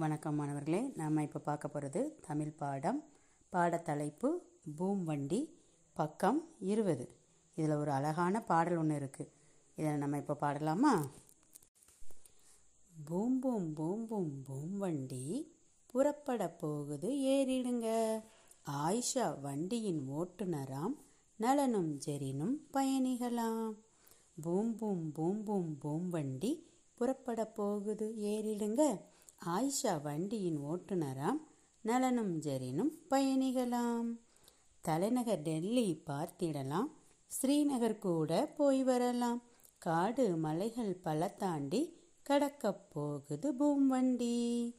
வணக்கம் மாணவர்களே நாம் இப்போ பார்க்க போகிறது தமிழ் பாடம். பாடத்தலைப்பு பூம் வண்டி பக்கம் இருபது. இதில் ஒரு அழகான பாடல் ஒன்று இருக்குது இதை நம்ம இப்போ பாடலாமா? பூம் பூம் பூம் பூம் பூம் வண்டி புறப்பட போகுது ஏறிடுங்க. ஆயிஷா வண்டியின் ஓட்டுநராம் நலனும் ஜெரினும் பயணிகளாம். பூம் பூம் பூம் பூம் பூம் வண்டி புறப்பட போகுது ஏறிடுங்க. ஆயிஷா வண்டியின் ஓட்டுநராம் நலனும் ஜெரினும் பயணிகளாம். தலைநகர் டெல்லி பார்த்திடலாம் ஸ்ரீநகர் கூட போய் வரலாம். காடு மலைகள் பல தாண்டி கடக்கப் போகுது பூம் வண்டி.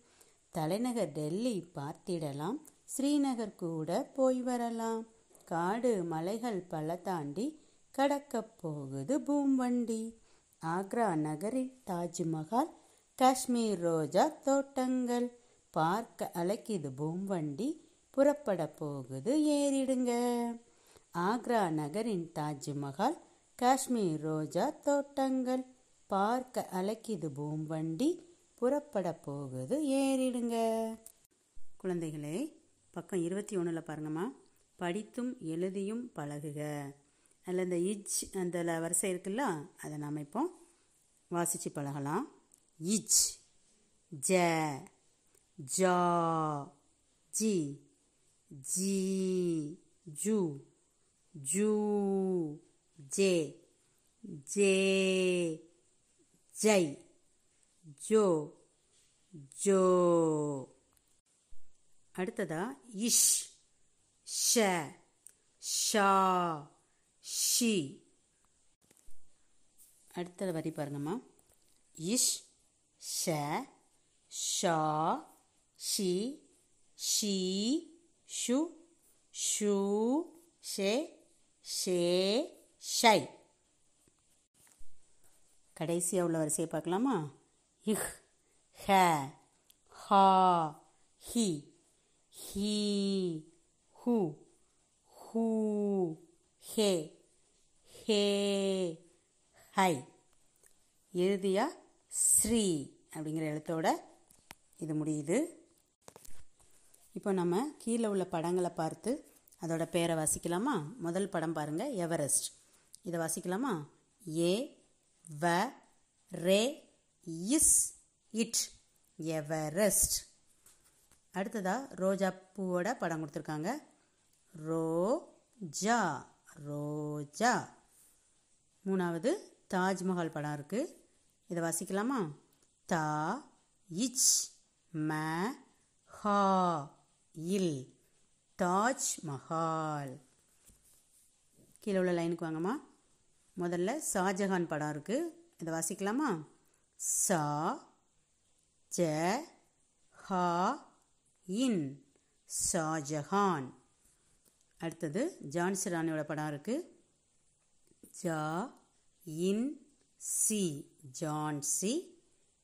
தலைநகர் டெல்லி பார்த்திடலாம் ஸ்ரீநகர் கூட போய் வரலாம். காடு மலைகள் பல தாண்டி கடக்க போகுது பூம் வண்டி. ஆக்ரா நகரில் தாஜ்மஹால் காஷ்மீர் ரோஜா தோட்டங்கள். பார்க்க அழைக்குது பூம் வண்டி புறப்பட போகுது ஏறிடுங்க. ஆக்ரா நகரின் தாஜ்மஹால் காஷ்மீர் ரோஜா தோட்டங்கள். பார்க்க அழைக்குது பூம் வண்டி புறப்பட போகுது ஏறிடுங்க. குழந்தைகளே பக்கம் இருபத்தி ஒன்றில் பாருங்கம்மா. படித்தும் எழுதியும் பழகுக. அதில் இந்த இஜ் அந்த வரிசை இருக்குல்ல அதை நாம் இப்போ வாசித்து பழகலாம். இஜ் ஜ ஜா ஜி ஜி ஜு ஜூ ஜே ஜே ஜை ஜோ ஜோ. அடுத்ததா இஷ் ஷ ஷா ஷி. அடுத்த வரி பாருங்கம்மா. இஷ் ஷ ஷா ஷி ஷி ஷு ஷூ ஷே ஷே ஷை. கடைசியாக உள்ள வரிசையை பார்க்கலாமா? இஹ் ஹ ஹா ஹி ஹீ ஹூ ஹூ ஹே ஹே ஹை. இறுதியா ஸ்ரீ அப்படிங்கிற எழுத்தோட இது முடியுது. இப்போ நம்ம கீழே உள்ள படங்களை பார்த்து அதோட பேரை வாசிக்கலாமா? முதல் படம் பாருங்கள் எவரெஸ்ட் இதை வாசிக்கலாமா? ஏ வ ரே இஸ் இட். எவரெஸ்ட் அடுத்ததா ரோஜா பூவோட படம் கொடுத்துருக்காங்க. ரோஜா ரோஜா. மூணாவது தாஜ்மஹால் படம் இருக்குது இதை வாசிக்கலாமா? தா இச் ம ஹா இல் தாஜ் மஹால். கீழே உள்ள லைனுக்கு வாங்கம்மா. முதல்ல ஷாஜஹான் படம் இருக்குது இதை வாசிக்கலாமா? சா ஜ ஹா இன் ஷாஜஹான் அடுத்தது ஜான்சி ராணியோட படம் இருக்குது ஜா இன் சி. ஜான்சி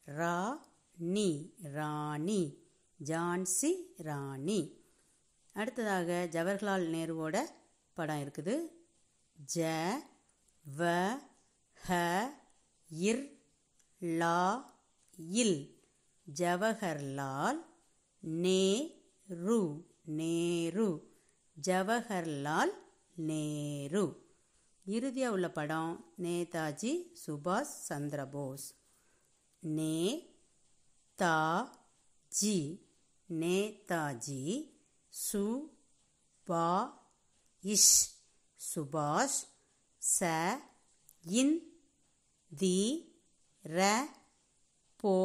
ரா. நீ. ராணி. ஜான்சி ராணி. அடுத்ததாக ஜவஹர்லால் நேருவோட படம் இருக்குது. ஜ. வ. ஹ. இர். லா. இல். ஜவஹர்லால் நேரு. நேரு. ஜவஹர்லால் நேரு. இறுதியாக உள்ள படம் நேதாஜி சுபாஷ் சந்திரபோஸ். நே தா ஜி. நேதாஜி சு பா இஷ். சுபாஷ் ச இன் தி ர போ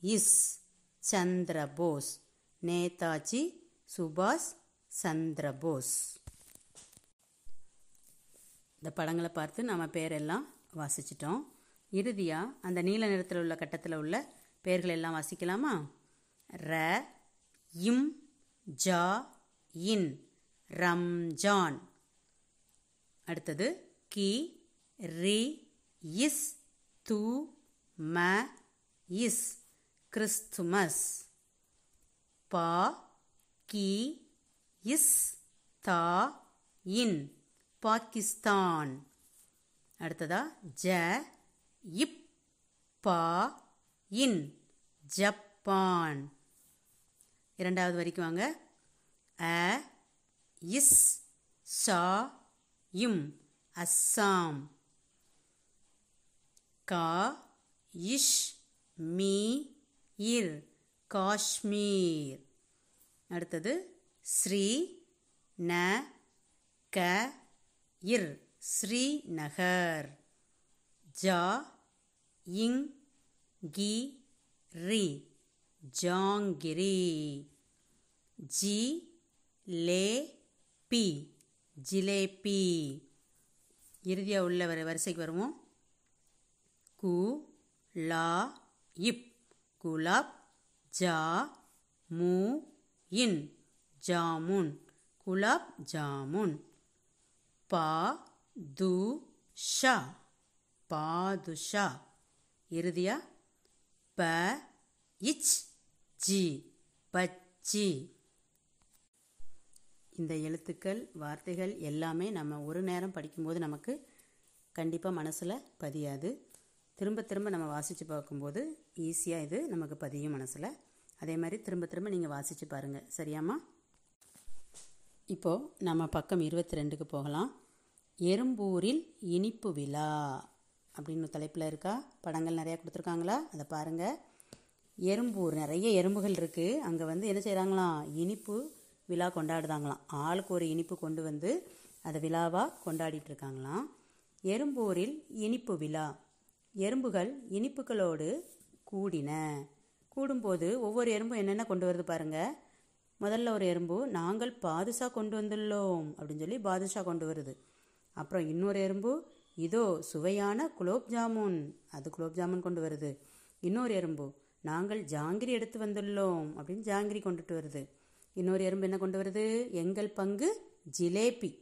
இஸ். சந்திரபோஸ். நேதாஜி சுபாஷ் சந்திரபோஸ். இந்த படங்களை பார்த்து நம்ம பேரெல்லாம் வாசிச்சிட்டோம். இறுதியாக அந்த நீல நிறத்தில் உள்ள கட்டத்தில் உள்ள பெயர்கள் எல்லாம் வாசிக்கலாமா? ர இம் ஜா இன் ரம்ஜான் அடுத்தது கி ரி இஸ் து ம இஸ் கிறிஸ்துமஸ். பா கி இஸ் தா இன். பாகிஸ்தான். அடுத்ததா ஜ இப் பா இன் ஜப்பான். இரண்டாவது வரைக்கும் வாங்க. அ இஸ் சா இம் அஸ்ஸாம். கா இஷ் மீ இர் காஷ்மீர். அடுத்தது ஸ்ரீ ந க இர் ஸ்ரீநகர் ஜா இங் கி ரி ஜாங்கிரி. ஜி லே பி ஜிலேபி. இறுதியாக உள்ள வர வரிசைக்கு வருவோம். கு லா இப். குலாப் ஜா மூ இன் ஜாமுன். குலாப் ஜாமுன். பா து ஷா. பாதுஷா இறுதியா? ப இச் ஜி. பச்சி. இந்த எழுத்துக்கள் வார்த்தைகள் எல்லாமே நம்ம ஒரு நேரம் படிக்கும்போது நமக்கு கண்டிப்பாக மனசில் பதியாது. திரும்ப திரும்ப நம்ம வாசித்து பார்க்கும்போது ஈஸியாக இது நமக்கு பதியும் மனசில். அதே மாதிரி திரும்ப திரும்ப நீங்கள் வாசித்து பாருங்கள் சரியாம்மா? இப்போது நம்ம பக்கம் இருபத்தி ரெண்டுக்கு போகலாம். எறும்பூரில் இனிப்பு விழா அப்படின்னு தலைப்பில் இருக்கா? படங்கள் நிறையா கொடுத்துருக்காங்களா? அதை பாருங்கள் எறும்பூர் நிறைய எறும்புகள் இருக்குது அங்கே வந்து என்ன செய்கிறாங்களாம் இனிப்பு விழா கொண்டாடுதாங்களாம். ஆளுக்கு ஒரு இனிப்பு கொண்டு வந்து அதை விழாவாக கொண்டாடிட்டு இருக்காங்களாம். எறும்பூரில் இனிப்பு விழா. எறும்புகள் இனிப்புகளோடு கூடின. கூடும்போது ஒவ்வொரு எறும்பும் என்னென்ன கொண்டு வருது பாருங்கள் முதல்ல ஒரு எறும்பு நாங்கள் பாதுஷா கொண்டு வந்துள்ளோம் அப்படின்னு சொல்லி பாதுஷா கொண்டு வருது. அப்புறம் இன்னொரு எறும்பு இதோ சுவையான குலோப் ஜாமுன் அது குலோப் ஜாமுன் கொண்டு வருது. இன்னொரு எறும்பு நாங்கள் ஜாங்கிரி எடுத்து வந்துள்ளோம் அப்படின்னு ஜாங்கிரி கொண்டுட்டு வருது. இன்னொரு எறும்பு என்ன கொண்டு வருது? எங்கள் பங்கு ஜிலேபி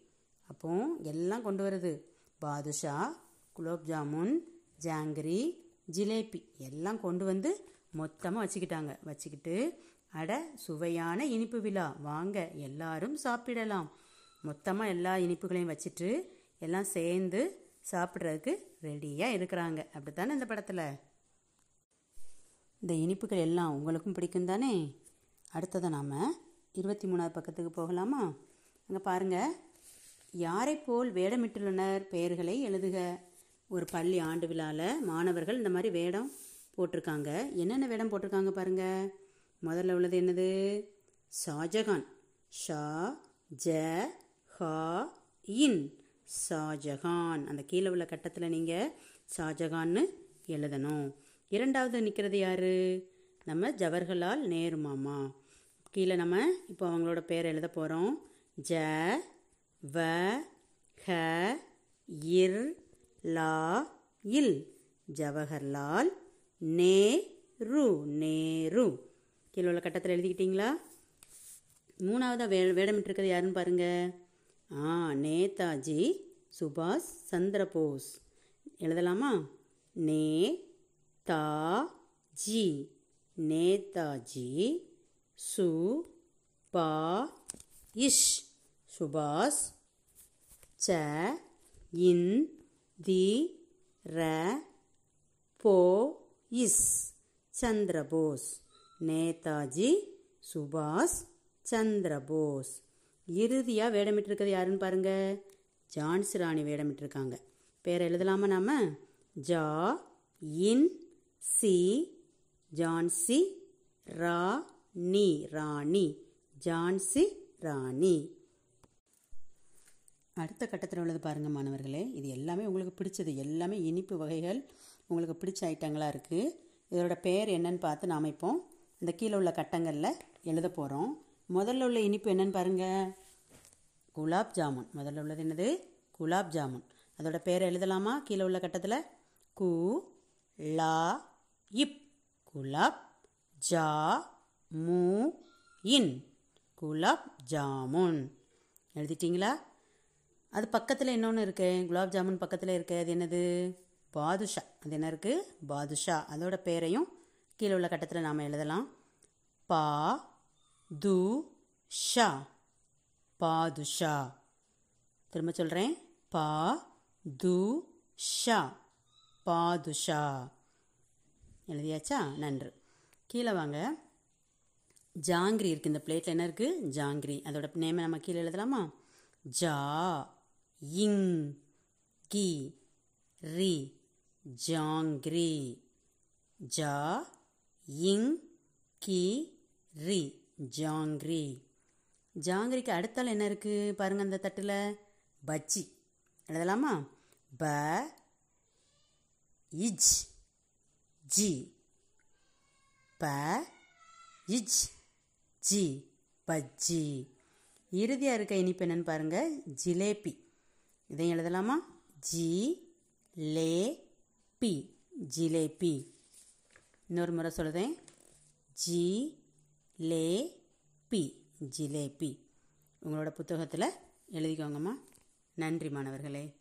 அப்போ எல்லாம் கொண்டு வருது. பாதுஷா குலோப் ஜாமுன் ஜாங்கிரி ஜிலேபி எல்லாம் கொண்டு வந்து மொத்தமாக வச்சுக்கிட்டாங்க. வச்சுக்கிட்டு அட சுவையான இனிப்பு விழா. வாங்க எல்லாரும் சாப்பிடலாம். மொத்தமாக எல்லா இனிப்புகளையும் வச்சுட்டு எல்லாம் சேர்ந்து சாப்பிட்றதுக்கு ரெடியாக இருக்கிறாங்க. அப்படி தானே இந்த படத்தில்? இந்த இனிப்புகள் எல்லாம் உங்களுக்கும் பிடிக்கும் தானே? அடுத்ததை நாம் இருபத்தி மூணாவது பக்கத்துக்கு போகலாமா? அங்கே பாருங்கள் யாரை போல் வேடமிட்டுள்ளனர் பெயர்களை எழுதுக. ஒரு பள்ளி ஆண்டு விழாவில் மாணவர்கள் இந்த மாதிரி வேடம் போட்டிருக்காங்க. என்னென்ன வேடம் போட்டிருக்காங்க பாருங்கள் முதல்ல உள்ளது என்னது? ஷாஜகான். ஷா ஜ ஹா இன். ஷாஜகான். அந்த கீழே உள்ள கட்டத்தில் நீங்கள் ஷாஜகான்னு எழுதணும். இரண்டாவது நிற்கிறது யார்? நம்ம ஜவஹர்லால் நேரு மாமா. கீழே நம்ம இப்போ அவங்களோட பேர் எழுத போகிறோம் ஜ வ ஹ இர் லா இல். ஜவஹர்லால் நேரு நேரு. கீழே உள்ள கட்டத்தில் எழுதிக்கிட்டீங்களா? மூணாவதாக வே வேடமிட்டிருக்கிறது யாருன்னு பாருங்கள் ஆ நேதாஜி சுபாஷ் சந்திரபோஸ். எழுதலாமா? நே தா ஜி நேதாஜி சு பா இஷ் சுபாஷ் ச இன் தி ர போ இஸ் சந்திரபோஸ். நேதாஜி சுபாஷ் சந்திரபோஸ் இறுதியாக வேடமிட்டிருக்கிறது யாருன்னு பாருங்க. ஜான்சி ராணி வேடமிட்டிருக்காங்க. பேரை எழுதலாமா நாம? ஜா இன் சி ஜான்சி ரா நீ ராணி ஜான்சி ராணி. அடுத்த கட்டத்தில் உள்ளது பாருங்கள் மாணவர்களே. இது எல்லாமே உங்களுக்கு பிடிச்சது. எல்லாமே இனிப்பு வகைகள் உங்களுக்கு பிடிச்ச ஐட்டங்களாக இருக்குது இதோட பேர் என்னன்னு பார்த்து நாம் இப்போ இந்த கீழே உள்ள கட்டங்களில் எழுத போகிறோம் முதல்ல உள்ள இனிப்பு என்னன்னு பாருங்கள் குலாப் ஜாமுன். முதல்ல உள்ளது என்னது? குலாப் ஜாமுன். அதோட பேரை எழுதலாமா? கீழே உள்ள கட்டத்தில்? கு லா இப். குலாப் ஜா மூ இன். குலாப் ஜாமுன். எழுதிட்டிங்களா? அது பக்கத்தில் இன்னொன்று இருக்கு. குலாப் ஜாமுன் பக்கத்தில் இருக்கு. அது என்னது? பாதுஷா. அது என்ன இருக்குது பாதுஷா. அதோட பேரையும் கீழே உள்ள கட்டத்தில் நாம் எழுதலாம். பா து ஷா. பாதுஷா திரும்ப சொல்கிறேன் பா து ஷா. பாதுஷா எழுதியாச்சா? நன்று. கீழே வாங்க. ஜாங்கிரி இருக்குது இந்த பிளேட்டில் என்ன இருக்குது ஜாங்கிரி. அதோட நேமை நம்ம கீழே எழுதலாமா? ஜா இங் கி ரி. ஜாங்கிரி. ஜா இங் கி ரி ஜாங்கிரி. ஜாங்கிரிக்கு அடுத்தால் என்ன இருக்குது பாருங்கள் அந்த தட்டில். பஜ்ஜி. எழுதலாமா? ப இஜ் ஜி. ப இஜ் ஜி பஜ்ஜி. இறுதியாக இருக்க இனிப்பு என்னன்னு பாருங்கள் ஜிலேபி. இதையும் எழுதலாமா? ஜி லே பி ஜிலேபி. இன்னொரு முறை சொல்கிறேன் ஜி லே பி ஜிலேபி. உங்களோட புத்தகத்தில் எழுதிக்கோங்கம்மா. நன்றி மாணவர்களே.